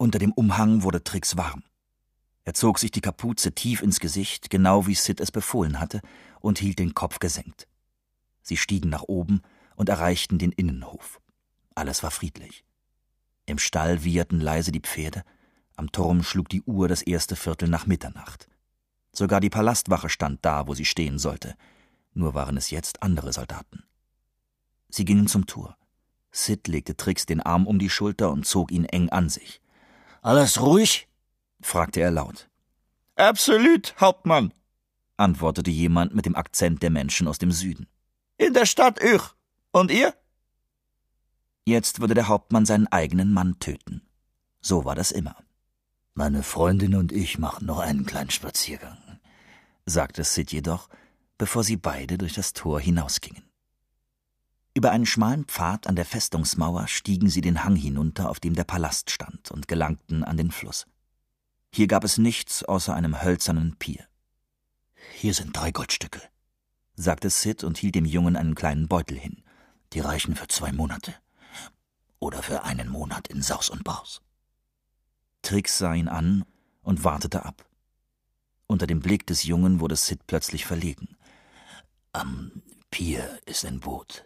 Unter dem Umhang wurde Trix warm. Er zog sich die Kapuze tief ins Gesicht, genau wie Sid es befohlen hatte, und hielt den Kopf gesenkt. Sie stiegen nach oben und erreichten den Innenhof. Alles war friedlich. Im Stall wieherten leise die Pferde, am Turm schlug die Uhr das erste Viertel nach Mitternacht. Sogar die Palastwache stand da, wo sie stehen sollte, nur waren es jetzt andere Soldaten. Sie gingen zum Tor. Sid legte Trix den Arm um die Schulter und zog ihn eng an sich. Alles ruhig? fragte er laut. Absolut, Hauptmann, antwortete jemand mit dem Akzent der Menschen aus dem Süden. In der Stadt ich. Und ihr? Jetzt würde der Hauptmann seinen eigenen Mann töten. So war das immer. Meine Freundin und ich machen noch einen kleinen Spaziergang, sagte Sid jedoch, bevor sie beide durch das Tor hinausgingen. Über einen schmalen Pfad an der Festungsmauer stiegen sie den Hang hinunter, auf dem der Palast stand, und gelangten an den Fluss. Hier gab es nichts außer einem hölzernen Pier. Hier sind drei Goldstücke, sagte Sid und hielt dem Jungen einen kleinen Beutel hin. Die reichen für zwei Monate. Oder für einen Monat in Saus und Baus. Trix sah ihn an und wartete ab. Unter dem Blick des Jungen wurde Sid plötzlich verlegen. Am Pier ist ein Boot.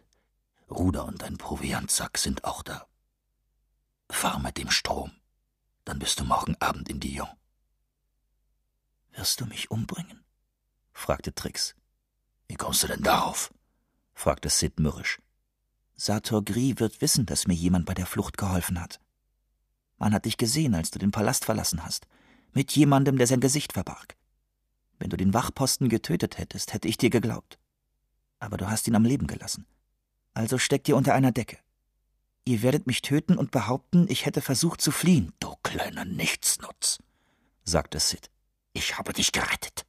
Ruder und ein Proviantsack sind auch da. Fahr mit dem Strom. Dann bist du morgen Abend in Dijon. Wirst du mich umbringen? fragte Trix. Wie kommst du denn darauf? fragte Sid mürrisch. Sator Gris wird wissen, dass mir jemand bei der Flucht geholfen hat. Man hat dich gesehen, als du den Palast verlassen hast. Mit jemandem, der sein Gesicht verbarg. Wenn du den Wachposten getötet hättest, hätte ich dir geglaubt. Aber du hast ihn am Leben gelassen. Also steckt ihr unter einer Decke. Ihr werdet mich töten und behaupten, ich hätte versucht zu fliehen. Du kleiner Nichtsnutz, sagte Sid. Ich habe dich gerettet.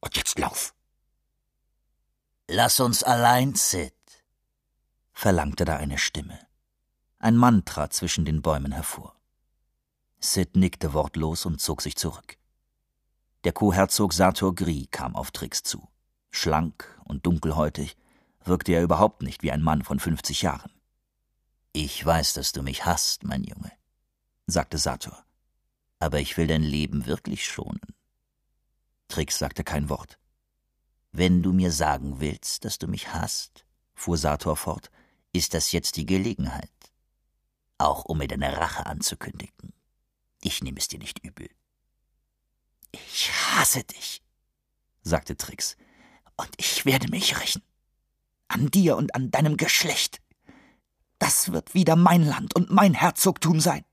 Und jetzt lauf. Lass uns allein, Sid, verlangte da eine Stimme. Ein Mann trat zwischen den Bäumen hervor. Sid nickte wortlos und zog sich zurück. Der Co-Herzog Sator Gris kam auf Trix zu. Schlank und dunkelhäutig, wirkte er überhaupt nicht wie ein Mann von fünfzig Jahren. Ich weiß, dass du mich hasst, mein Junge, sagte Sator. Aber ich will dein Leben wirklich schonen. Trix sagte kein Wort. Wenn du mir sagen willst, dass du mich hasst, fuhr Sator fort, ist das jetzt die Gelegenheit. Auch um mir deine Rache anzukündigen. Ich nehme es dir nicht übel. Ich hasse dich, sagte Trix, und ich werde mich rächen an dir und an deinem Geschlecht. Das wird wieder mein Land und mein Herzogtum sein.